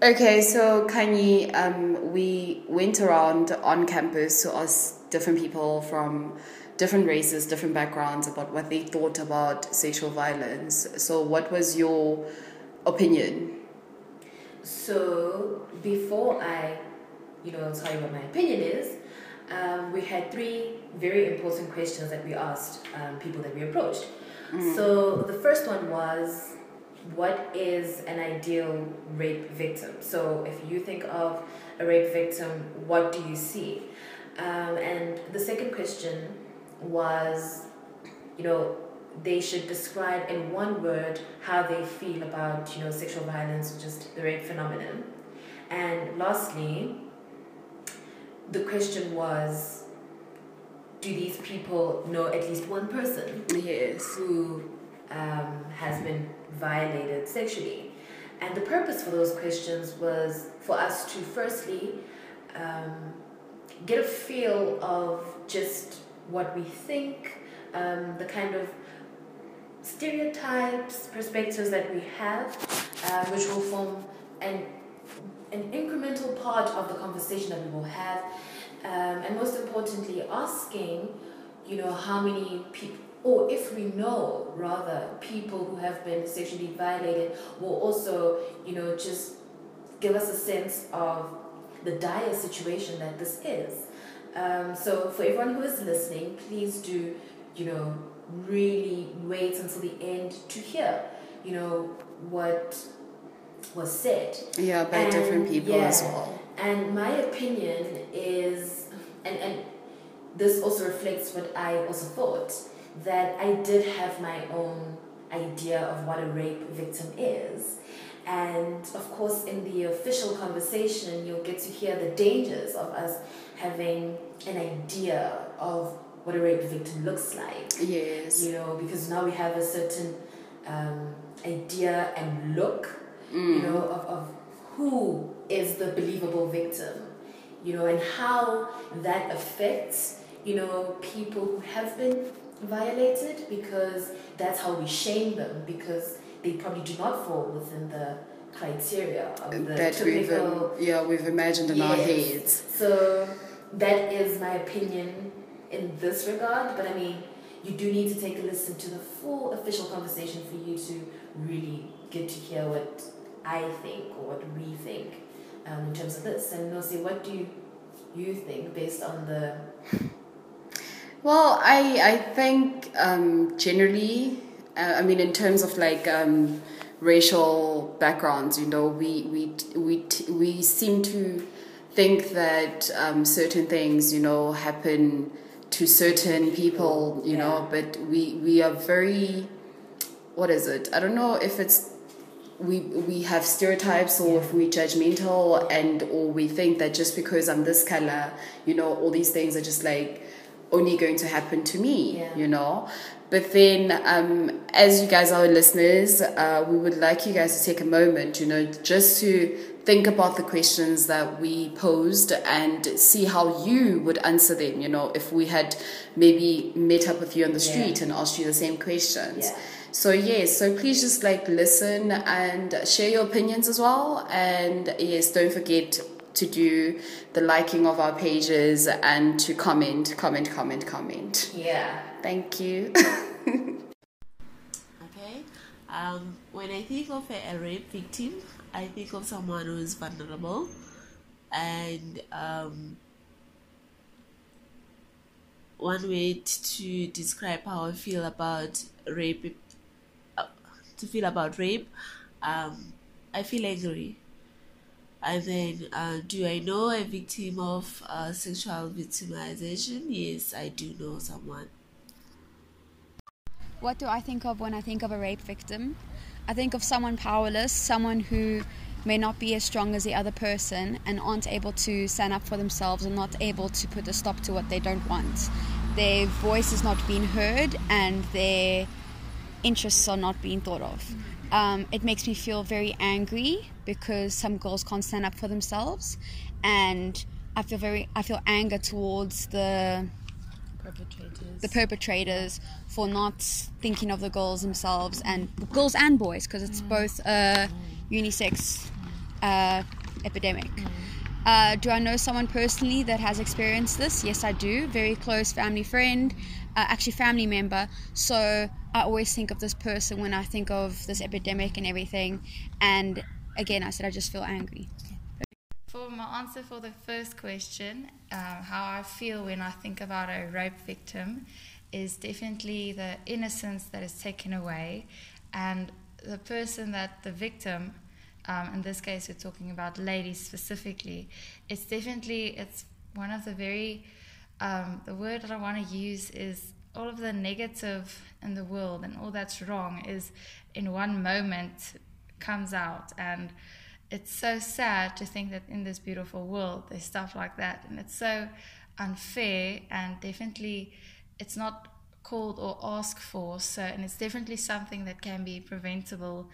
Okay, so Kanye, um, we went around on campus to ask different people from different races, different backgrounds about what they thought about sexual violence. So, what was your opinion? So, before I, you know, tell you what my opinion is, um, we had three very important questions that we asked um, people that we approached. Mm. So, the first one was what is an ideal rape victim? So, if you think of a rape victim, what do you see? Um, and the second question was, you know, they should describe in one word how they feel about, you know, sexual violence just the rape phenomenon. And lastly, the question was, do these people know at least one person yes. who um, has been violated sexually. And the purpose for those questions was for us to firstly um, get a feel of just what we think, um, the kind of stereotypes, perspectives that we have, uh, which will form an, an incremental part of the conversation that we will have. Um, and most importantly, asking, you know, how many people or if we know rather people who have been sexually violated will also you know just give us a sense of the dire situation that this is. Um, so for everyone who is listening please do you know really wait until the end to hear you know what was said. Yeah by and, different people yeah, as well. and my opinion is and and this also reflects what i also thought that I did have my own idea of what a rape victim is. And of course, in the official conversation, you'll get to hear the dangers of us having an idea of what a rape victim looks like. Yes. You know, because now we have a certain um, idea and look, mm. you know, of, of who is the believable victim, you know, and how that affects, you know, people who have been violated because that's how we shame them because they probably do not fall within the criteria of the that typical. We've, yeah, we've imagined in yes. our heads. So that is my opinion in this regard. But I mean, you do need to take a listen to the full official conversation for you to really get to hear what I think or what we think um, in terms of this. And Nosi, what do you, you think based on the well, I I think um, generally, uh, I mean, in terms of like um, racial backgrounds, you know, we we we we seem to think that um, certain things, you know, happen to certain people, you yeah. know, but we we are very, what is it? I don't know if it's we we have stereotypes or if we judgmental and or we think that just because I'm this color, you know, all these things are just like only going to happen to me, yeah. you know. But then, um, as you guys are listeners, uh, we would like you guys to take a moment, you know, just to think about the questions that we posed and see how you would answer them, you know, if we had maybe met up with you on the street yeah. and asked you the same questions. Yeah. So yes, so please just like listen and share your opinions as well. And yes, don't forget to do the liking of our pages and to comment, comment, comment, comment. Yeah. Thank you. okay. Um, when I think of a, a, rape victim, I think of someone who is vulnerable and um, one way to describe how I feel about rape, uh, to feel about rape, um, I feel angry and then, uh, do I know a victim of uh, sexual victimization? Yes, I do know someone. What do I think of when I think of a rape victim? I think of someone powerless, someone who may not be as strong as the other person and aren't able to stand up for themselves and not able to put a stop to what they don't want. Their voice is not being heard and their interests are not being thought of. Um, it makes me feel very angry because some girls can't stand up for themselves, and I feel very I feel anger towards the perpetrators the perpetrators for not thinking of the girls themselves and the girls and boys because it's mm. both a unisex uh, epidemic. Uh, do I know someone personally that has experienced this? Yes, I do. Very close family friend, actually family member. So I always think of this person when I think of this epidemic and everything. And again, I said I just feel angry. For my answer for the first question, um, how I feel when I think about a rape victim is definitely the innocence that is taken away, and the person that the victim, um, in this case, we're talking about ladies specifically. It's definitely it's one of the very um, the word that I want to use is all of the negative in the world and all that's wrong is in one moment comes out. And it's so sad to think that in this beautiful world there's stuff like that. And it's so unfair and definitely it's not called or asked for so and it's definitely something that can be preventable.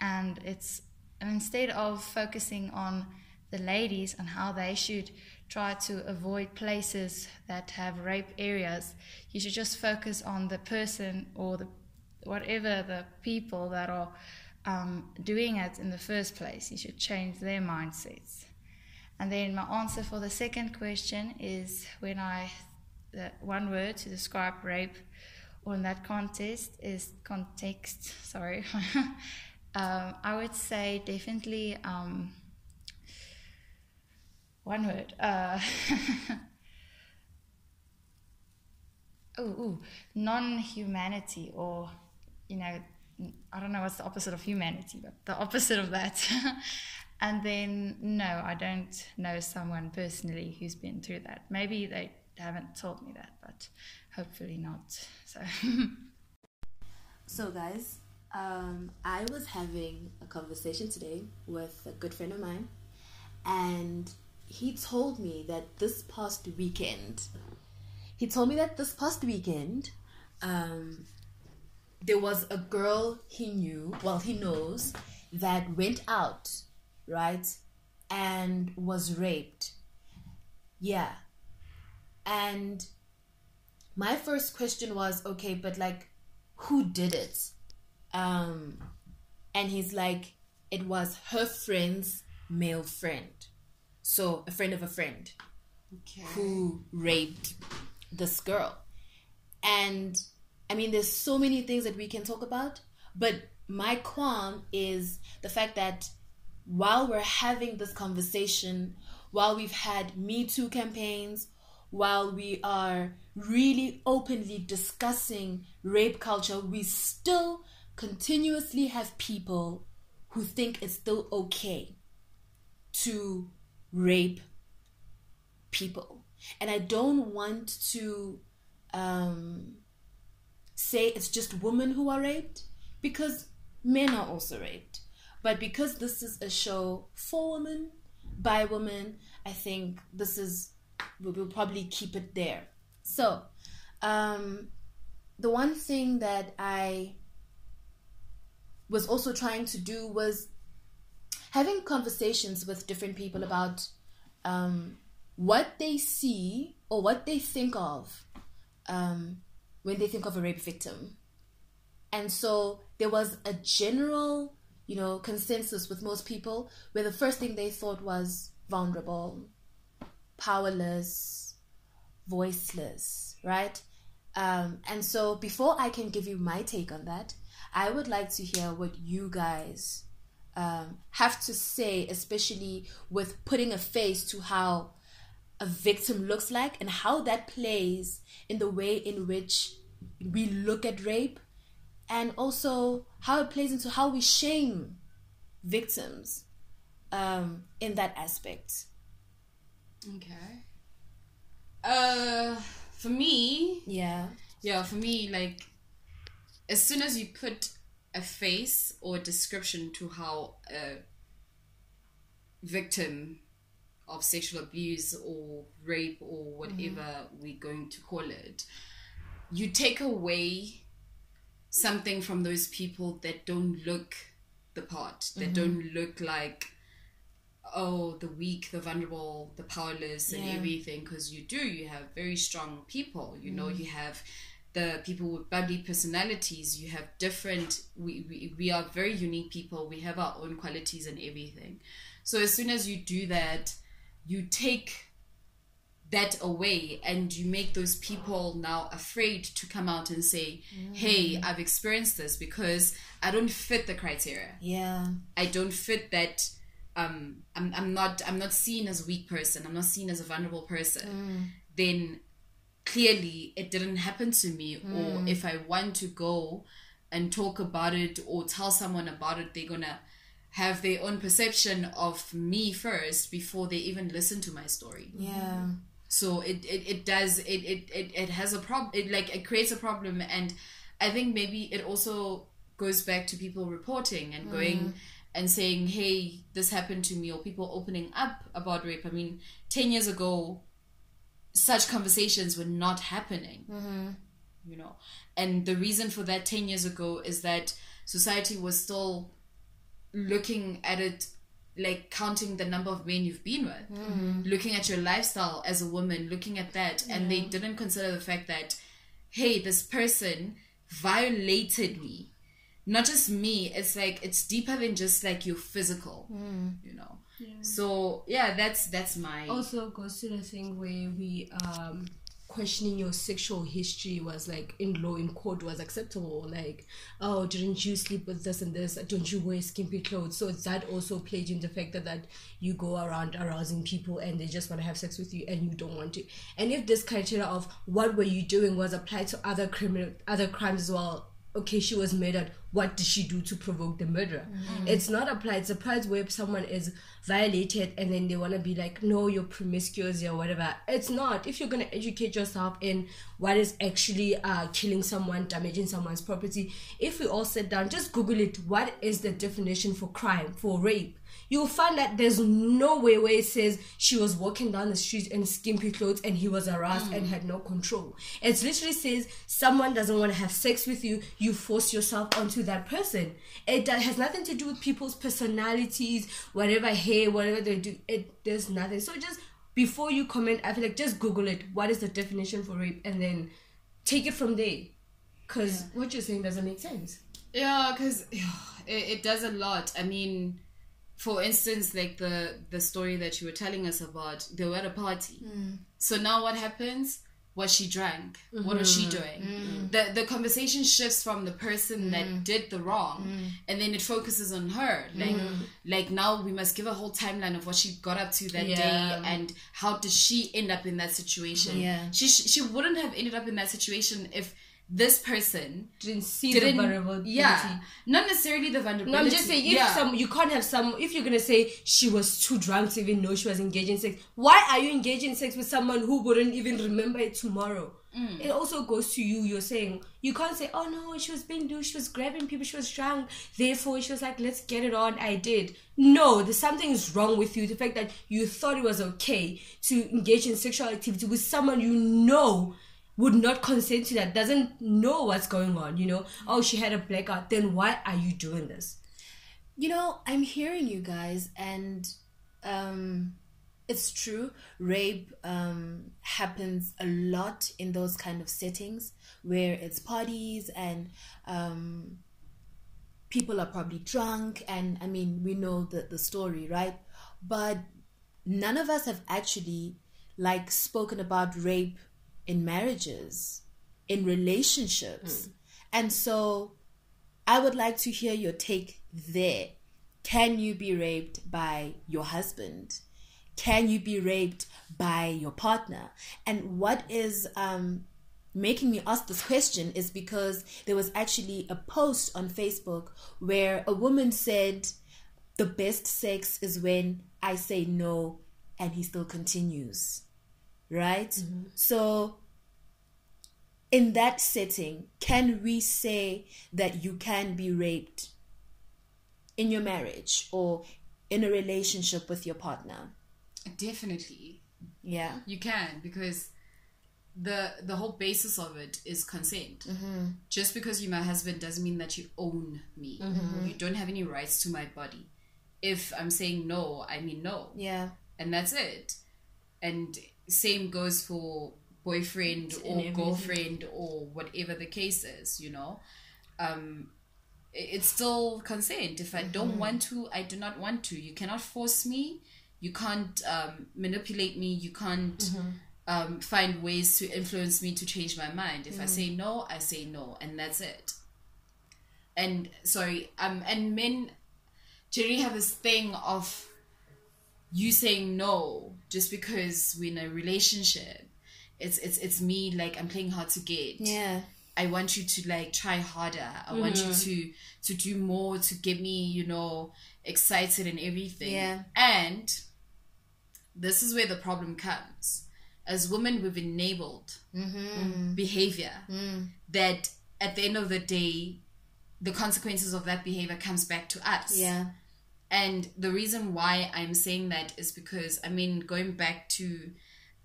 And it's and instead of focusing on the ladies and how they should try to avoid places that have rape areas you should just focus on the person or the whatever the people that are um, doing it in the first place. You should change their mindsets. And then my answer for the second question is when I, the one word to describe rape or in that context is context, sorry. um, I would say definitely um, one word. Uh, ooh, non-humanity or, you know, I don't know what's the opposite of humanity, but the opposite of that. and then, no, I don't know someone personally who's been through that. Maybe they haven't told me that, but hopefully not. So, so guys, um, I was having a conversation today with a good friend of mine, and he told me that this past weekend, he told me that this past weekend, um, there was a girl he knew, well, he knows, that went out, right, and was raped. Yeah. And my first question was, okay, but like, who did it? Um, and he's like, it was her friend's male friend. So, a friend of a friend Okay. who raped this girl. And I mean, there's so many things that we can talk about, but my qualm is the fact that while we're having this conversation, while we've had Me Too campaigns, while we are really openly discussing rape culture, we still continuously have people who think it's still okay to rape people. And I don't want to um, say it's just women who are raped because men are also raped. But because this is a show for women, by women, I think this is, we will probably keep it there. So, um, the one thing that I was also trying to do was having conversations with different people about um, what they see or what they think of um, when they think of a rape victim. And so there was a general, you know, consensus with most people where the first thing they thought was vulnerable, powerless, voiceless, right? Um, and so before I can give you my take on that, I would like to hear what you guys um, have to say, especially with putting a face to how a victim looks like and how that plays in the way in which we look at rape and also how it plays into how we shame victims um, in that aspect. Okay. Uh, for me, Yeah. yeah, for me, like, as soon as you put a face or description to how a victim of sexual abuse or rape or whatever mm-hmm. we're going to call it, you take away something from those people that don't look the part, that mm-hmm. don't look like oh the weak the vulnerable the powerless and Yeah. everything. Because you do you have very strong people you know you mm-hmm. have the people with bubbly personalities you have different we, we we are very unique people we have our own qualities and everything So as soon as you do that, you take that away and you make those people now afraid to come out and say, "Hey, I've experienced this because I don't fit the criteria. Yeah. I don't fit that um I'm, I'm not I'm not seen as a weak person. I'm not seen as a vulnerable person." Then clearly it didn't happen to me or hmm. if I want to go and talk about it or tell someone about it, they're to have their own perception of me first before they even listen to my story. Yeah. so it it, it does it, it it it has a problem it like it creates a problem and i think maybe it also goes back to people reporting and hmm. going and saying hey this happened to me or people opening up about rape. I mean 10 years ago such conversations were not happening mm-hmm. you know. And the reason for that 10 years ago is that society was still looking at it like counting the number of men you've been with. Mm-hmm. Looking at your lifestyle as a woman looking at that. And they didn't consider the fact that hey this person violated me. Not just me it's like it's deeper than just like your physical mm. you know so yeah that's that's my also goes to the thing where we um questioning your sexual history was like in law in court was acceptable. Like oh didn't you sleep with this and this? Don't you wear skimpy clothes? So that also played in the fact that, that you go around arousing people and they just want to have sex with you and you don't want to. And if this criteria of what were you doing was applied to other criminal other crimes as well okay, she was murdered. What did she do to provoke the murder? It's not applied. It's applied where someone is violated and then they want to be like, no, you're promiscuous or whatever. It's not. If you're going to educate yourself in what is actually uh, killing someone, damaging someone's property, if we all sit down, just Google it. What is the definition for crime, for rape? You'll find that there's no way where it says she was walking down the street in skimpy clothes and he was aroused and had no control. It literally says someone doesn't want to have sex with you, you force yourself onto that person. It has nothing to do with people's personalities, whatever hair, whatever they do. It there's nothing. So just before you comment, I feel like just Google it. What is the definition for rape, and then take it from there. Because what you're saying doesn't make sense. Yeah, because it, it does a lot. I mean, for instance, like the the story that you were telling us about, they were at a party. Mm. So now what happens? What she drank? What was she mm-hmm. doing? Mm. The the conversation shifts from the person that mm. did the wrong, and then it focuses on her. Like mm-hmm. like now we must give a whole timeline of what she got up to that Yeah. day and how did she end up in that situation. Yeah. she she wouldn't have ended up in that situation if this person Didn't see didn't the vulnerability. yeah not necessarily the vulnerability No, I'm just saying if yeah. some you can't have some if you're gonna say she was too drunk to even know she was engaging in sex. Why are you engaging in sex with someone who wouldn't even remember it tomorrow? Mm. It also goes to you. You're saying you can't say, "Oh no, she was being do, she was grabbing people, she was drunk." Therefore, she was like, "Let's get it on." I did. No, there's something is wrong with you. The fact that you thought it was okay to engage in sexual activity with someone you know would not consent to that, doesn't know what's going on, you know, oh, she had a blackout, then why are you doing this? You know, I'm hearing you guys, and um, it's true. Rape um, happens a lot in those kind of settings where it's parties and um, people are probably drunk, and I mean, we know the, the story, right? But none of us have actually like spoken about rape in marriages, in relationships. And so I would like to hear your take there. Can you be raped by your husband? Can you be raped by your partner? And what is um, making me ask this question is because there was actually a post on Facebook where a woman said, The best sex is when I say no and he still continues. Right? Mm-hmm. So in that setting, can we say that you can be raped in your marriage or in a relationship with your partner? definitely. Yeah. you can because the the whole basis of it is consent. Mm-hmm. Just because you're my husband doesn't mean that you own me. Mm-hmm. You don't have any rights to my body. If i'm saying no i mean no. Yeah. and that's it. And same goes for boyfriend or everything. girlfriend or whatever the case is you know um it's still consent. If I don't want to, I do not want to. You cannot force me. You can't um, manipulate me. You can't um, find ways to influence me to change my mind. If I say no, I say no, and that's it. And sorry, um, and men generally have this thing of you saying no just because we're in a relationship. It's it's it's me like I'm playing hard to get. Yeah. I want you to like try harder. I want you to to do more to get me, you know, excited and everything. Yeah. And this is where the problem comes. As women, we've enabled Mm-hmm. behavior Mm. that at the end of the day, the consequences of that behavior comes back to us. Yeah. And the reason why I'm saying that is because I mean going back to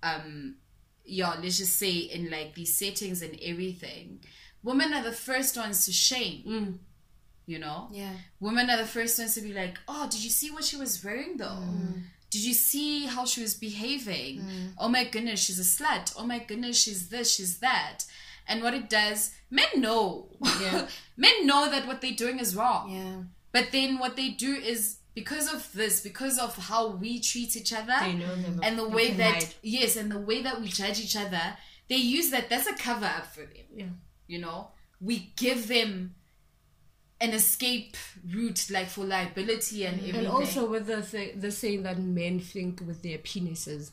um yeah, let's just say in like these settings and everything, women are the first ones to shame. Mm. You know? Yeah. Women are the first ones to be like, Oh, did you see what she was wearing though? Mm. Did you see how she was behaving? Mm. Oh my goodness, she's a slut. Oh my goodness, she's this, she's that. And what it does, men know. Yeah. men know that what they're doing is wrong. Yeah. But then what they do is because of this, because of how we treat each other, They know them. and the way that hide. yes, and the way that we judge each other, they use that. That's a cover up for them. Yeah. You know, we give them an escape route, like for liability and everything. And also with the th- the saying that men think with their penises.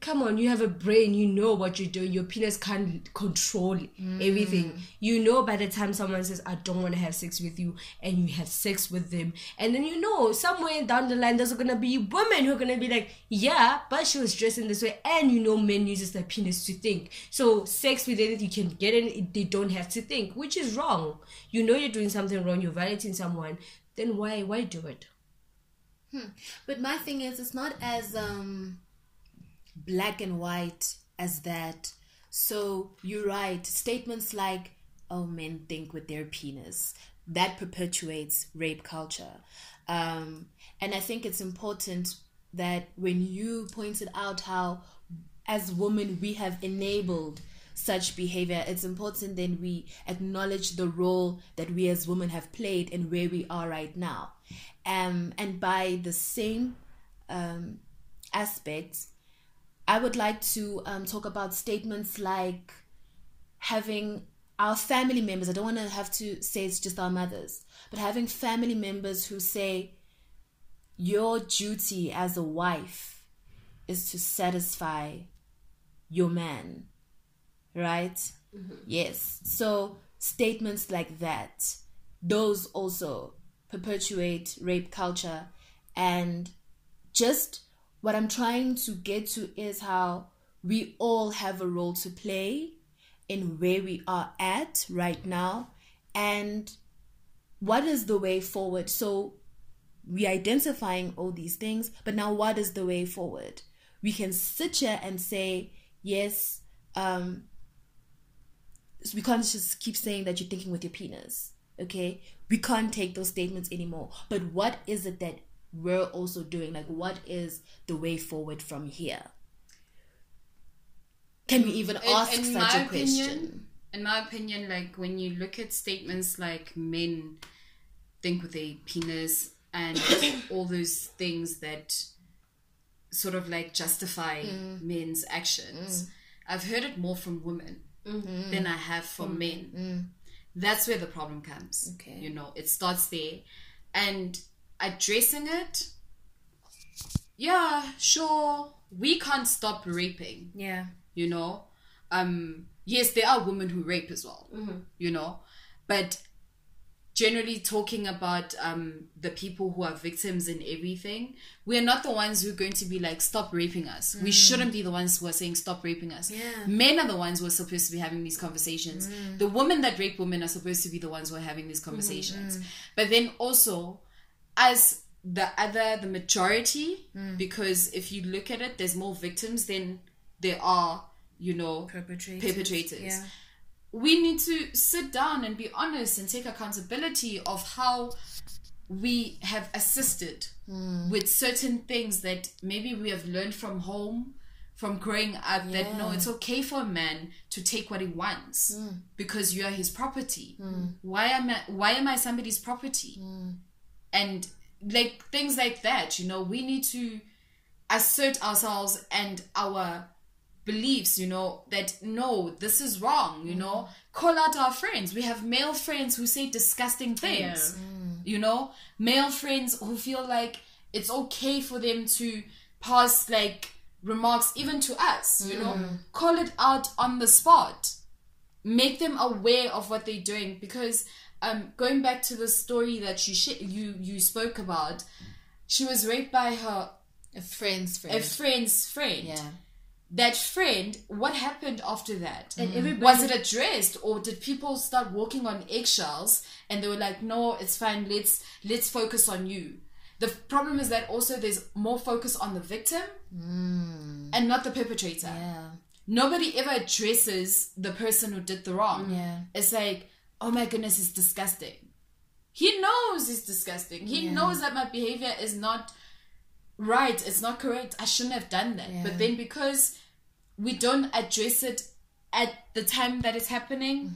Come on, you have a brain. You know what you're doing. Your penis can't control everything. You know by the time someone says, "I don't want to have sex with you," and you have sex with them, and then you know somewhere down the line there's gonna be women who are gonna be like, "Yeah, but she was dressed in this way," and you know men uses their penis to think. So sex with anything you can get in, they don't have to think, which is wrong. You know you're doing something wrong. You're violating someone. Then why why do it? But my thing is, it's not as um, black and white as that. So you write. Statements like, "Oh, men think with their penis," that perpetuates rape culture. Um, and I think it's important that when you pointed out how, as women, we have enabled such behavior, it's important then we acknowledge the role that we as women have played and where we are right now. Um, and by the same um, aspects, I would like to um, talk about statements like having our family members, I don't want to have to say it's just our mothers, but having family members who say, your duty as a wife is to satisfy your man, right? Yes. So statements like that, those also perpetuate rape culture. And just what I'm trying to get to is how we all have a role to play in where we are at right now and what is the way forward. So we identifying all these things, but now what is the way forward? We can sit here and say, yes, um, we can't just keep saying that you're thinking with your penis. Okay, we can't take those statements anymore. But what is it that we're also doing? Like, what is the way forward from here? Can we even ask in such a question? opinion, in my opinion, like when you look at statements like men think with a penis and all those things that sort of like justify Mm. men's actions, I've heard it more from women Mm-hmm. than I have from men. That's where the problem comes. Mm. Okay. You know, it starts there. And addressing it, yeah, sure, we can't stop raping Yeah. you know? Um yes there are women who rape as well you know? But generally talking about um the people who are victims and everything we're not the ones who are going to be like stop raping us. We shouldn't be the ones who are saying stop raping us. Yeah. men are the ones who are supposed to be having these conversations. The women that rape women are supposed to be the ones who are having these conversations. But then also as the other the majority hmm. because if you look at it there's more victims than there are you know Perpetrators. perpetrators Yeah. we need to sit down and be honest and take accountability of how we have assisted hmm. with certain things that maybe we have learned from home from growing up that no, it's okay for a man to take what he wants hmm. because you are his property. Why am I? Why am I somebody's property? And like things like that, you know, we need to assert ourselves and our beliefs, you know, that no, this is wrong, you know. Mm. Call out our friends. We have male friends who say disgusting things, mm. you know, male friends who feel like it's okay for them to pass like remarks even to us, you know, mm. call it out on the spot. Make them aware of what they're doing because um going back to the story that you sh- you you spoke about she was raped by her A friend's friend. a friend's friend yeah. that friend what happened after that And everybody- was it addressed or did people start walking on eggshells and they were like no it's fine let's let's focus on you the problem is that also there's more focus on the victim and not the perpetrator Yeah. nobody ever addresses the person who did the wrong. Yeah. It's like, oh my goodness, it's disgusting. He knows it's disgusting. He knows that my behavior is not right, it's not correct. I shouldn't have done that. But then because we don't address it at the time that it's happening,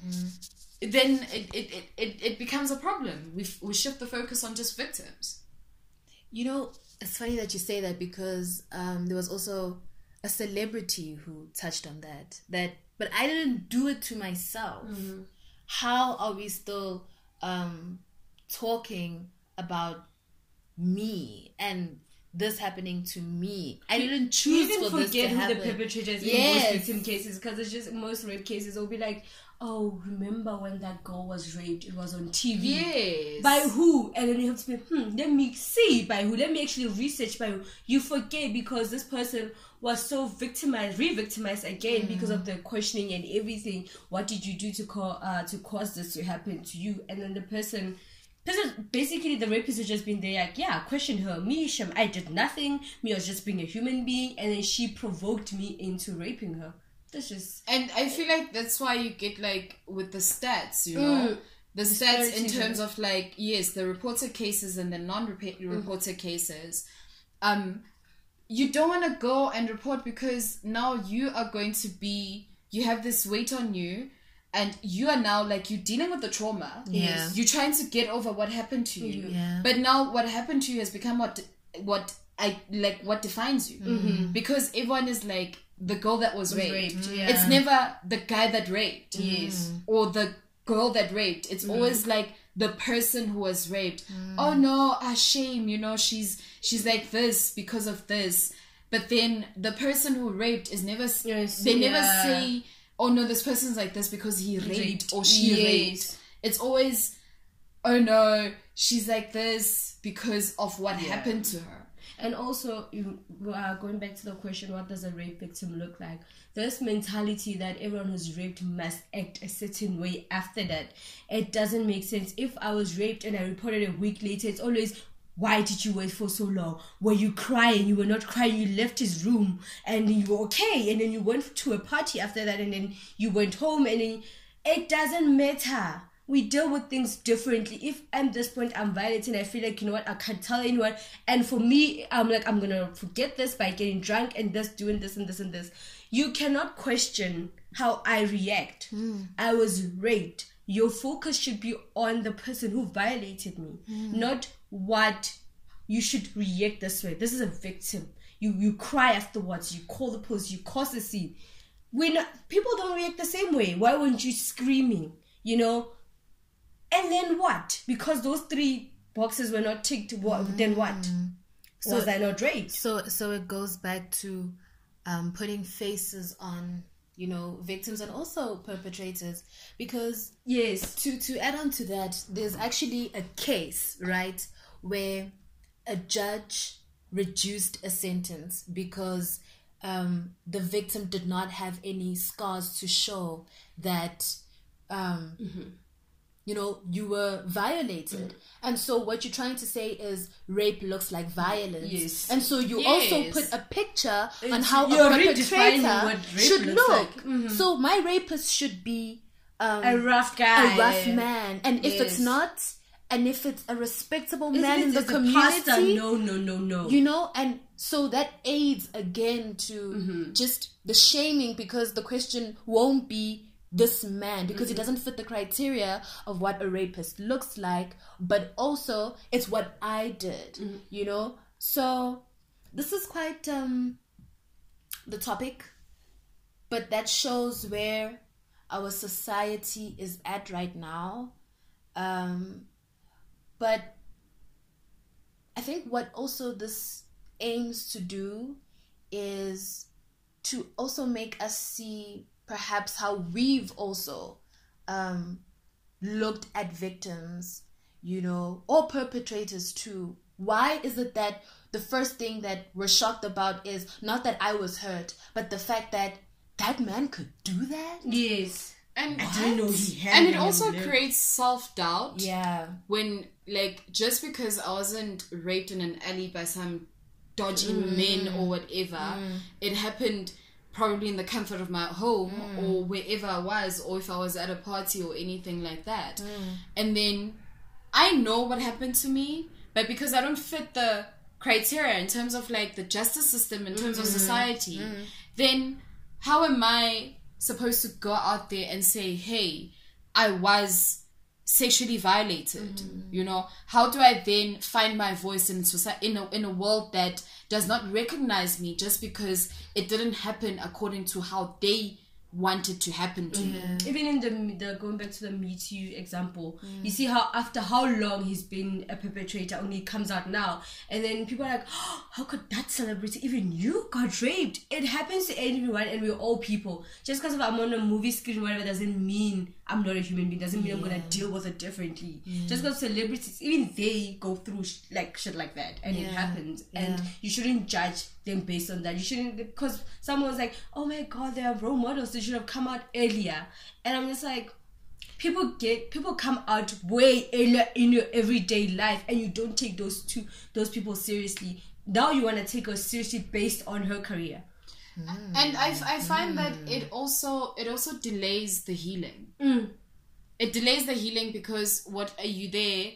then it, it, it, it, it becomes a problem. We, we shift the focus on just victims. You know, it's funny that you say that because um, there was also a celebrity who touched on that. That, but I didn't do it to myself. How are we still um, talking about me and this happening to me? I didn't You choose even for this to forget who the happen. perpetrator is in most victim cases because it's just most rape cases. It'll be like, oh, remember when that girl was raped? It was on TV. Yes. By who? And then you have to be, hmm, let me see by who. Let me actually research by who. You forget because this person was so victimized, re-victimized again because of the questioning and everything. What did you do to call uh to cause this to happen to you? And then the person person basically the rapist has just been there like, yeah, question her. Me, Shem, I did nothing. Me I was just being a human being and then she provoked me into raping her. That's just And I feel like that's why you get like with the stats, you know, Mm. the stats in terms of like yes, the reported cases and the non-reported Mm. cases. Um, you don't want to go and report because now you are going to be you have this weight on you. And you are now like you're dealing with the trauma. Yeah. You're trying to get over what happened to you. Yeah. But now what happened to you has become what what I like what defines you. Because everyone is like the girl that was, raped. raped, yeah. It's never the guy that raped. Yes. Or the girl that raped. It's mm. always like the person who was raped. Mm. Oh no, a shame, you know, she's she's like this because of this. But then the person who raped is never Yes, they never say, Oh no, this person's like this because he raped, raped. or she Yes. raped. It's always oh no, she's like this because of what happened to her. And also, uh, going back to the question, what does a rape victim look like? This mentality that everyone who's raped must act a certain way after that, it doesn't make sense. If I was raped and I reported a week later, it's always, why did you wait for so long? Were you crying? You were not crying. You left his room and you were okay. And then you went to a party after that and then you went home and then it doesn't matter we deal with things differently. If at this point I'm violating, I feel like you know what I can't tell anyone. And for me, I'm like I'm gonna forget this by getting drunk and just doing this and this and this. You cannot question how I react. Hmm. I was raped. Your focus should be on the person who violated me, hmm. not what you should react this way. This is a victim. You you cry afterwards. You call the police. You cause a scene. When people don't react the same way, why weren't you screaming? You know, and then what? Because those three boxes were not ticked. What? Then what? Was I not raped? So so it goes back to um, putting faces on you know victims and also perpetrators because Yes. to to add on to that there's actually a case right where a judge reduced a sentence because um, the victim did not have any scars to show that um, you know you were violated and so what you're trying to say is rape looks like violence Yes. and so you also put a picture on how a perpetrator should look like. so my rapist should be um, A rough guy. a rough man and if it's not and if it's a respectable If man in the community no, no, no, no. you know and so that aids again to Mm-hmm. just the shaming because the question won't be this man because Mm-hmm. it doesn't fit the criteria of what a rapist looks like but also it's what i did Mm-hmm. you know so this is quite um the topic but that shows where our society is at right now um but I think what also this aims to do is to also make us see perhaps how we've also um, looked at victims, you know, or perpetrators too. Why is it that the first thing that we're shocked about is not that I was hurt, but the fact that that man could do that? yes. And I didn't know he had and it also there. creates self doubt. Yeah. when like just because I wasn't raped in an alley by some dodgy men or whatever, it happened probably in the comfort of my home mm. or wherever I was, or if I was at a party or anything like that. Mm. And then I know what happened to me, but because I don't fit the criteria in terms of like the justice system, in terms of mm. society, then how am I supposed to go out there and say, hey, I was sexually violated mm-hmm. you know? How do i then find my voice in society in a, in a world that does not recognize me just because it didn't happen according to how they wanted to happen to me? Even in the, the going back to the Me Too example, mm. you see how after how long he's been a perpetrator, only comes out now, and then people are like, oh, "How could that celebrity, even you, got raped?" It happens to anyone, and we're all people. Just because I'm on a movie screen, whatever, doesn't mean I'm not a human being. Doesn't mean I'm gonna deal with it differently. Just because celebrities, even they go through sh- like shit like that, and it happens, and you shouldn't judge them based on that. You shouldn't because someone's like, "Oh my god, they are role models. They should have come out earlier," and I'm just like people get people come out way earlier in your everyday life and you don't take those two those people seriously now you want to take her seriously based on her career Mm. and I, I find that mm. it also it also delays the healing. Mm. It delays the healing because what are you there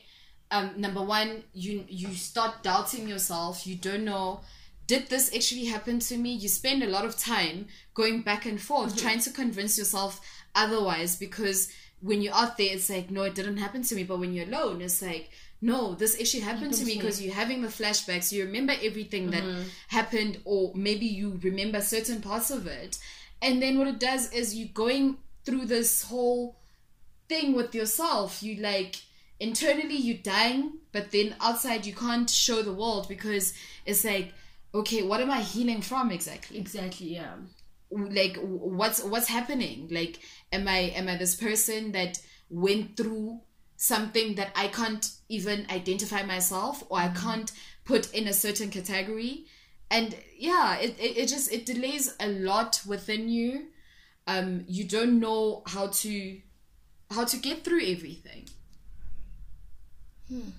um number one you you start doubting yourself. You don't know did this actually happen to me? You spend a lot of time going back and forth mm-hmm. trying to convince yourself otherwise because when you're out there it's like no it didn't happen to me. But when you're alone it's like no this issue happened to me because you're having the flashbacks. You remember everything that happened or maybe you remember certain parts of it. And then what it does is you're going through this whole thing with yourself. You like internally you're dying but then outside you can't show the world because it's like okay what am i healing from exactly? Exactly yeah. Like what's what's happening? Like am i am i this person that went through something that i can't even identify myself or i mm-hmm. can't put in a certain category. And yeah it, it, it just it delays a lot within you. Um you don't know how to how to get through everything. Hmm.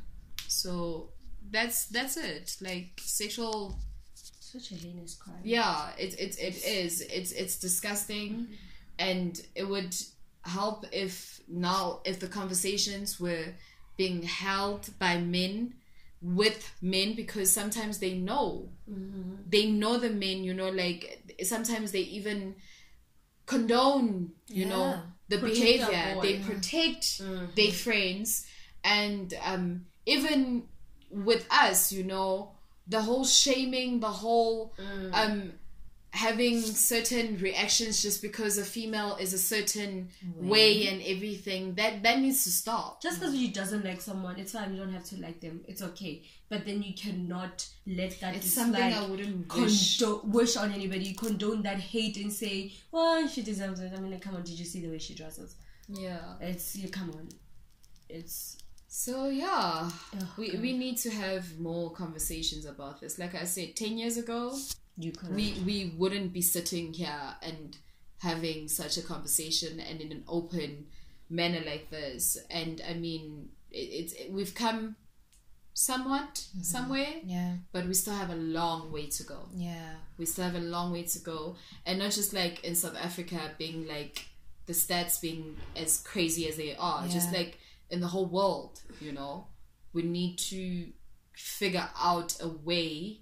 So that's that's it. Like sexual such a heinous crime. Yeah it, it, it is. It's it's disgusting. Mm-hmm. And it would help if now if the conversations were being held by men with men because sometimes they know. They know the men you know like sometimes they even condone you know the Protect behavior. their boy. they protect their friends. And um even with us you know the whole shaming the whole um having certain reactions just because a female is a certain way. and everything that that needs to stop. Just because you doesn't like someone it's fine you don't have to like them it's okay. But then you cannot let that it's dislike something i wouldn't wish. condo- wish on anybody condone that hate and say well she deserves it. I mean like, come on did you see the way she dresses? Yeah. It's you come on. It's So yeah, Oh, we, we need to have more conversations about this. Like I said, ten years ago, you we we wouldn't be sitting here and having such a conversation and in an open manner like this. And I mean, it, it's it, we've come somewhat mm-hmm. somewhere, Yeah. but we still have a long way to go. Yeah. We still have a long way to go, and not just like in South Africa being like the stats being as crazy as they are, just like in the whole world. You know, we need to figure out a way.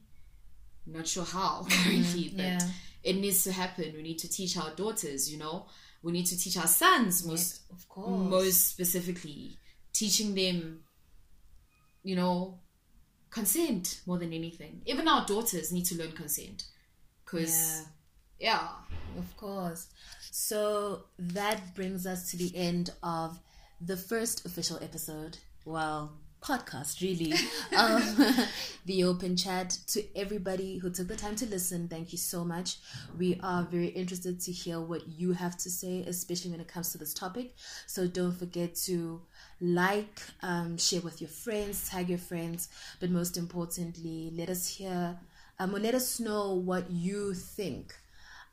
Not sure how mm-hmm. currently, but yeah. it needs to happen. We need to teach our daughters. You know, we need to teach our sons most of course. most specifically teaching them you know consent more than anything even our daughters need to learn consent because yeah. Of course. So that brings us to the end of the first official episode. Well, podcast, really. um, the open chat to everybody who took the time to listen. Thank you so much. We are very interested to hear what you have to say, especially when it comes to this topic. So don't forget to like, um, share with your friends, tag your friends, but most importantly, let us hear, um, or let us know what you think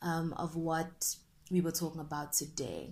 um, of what we were talking about today.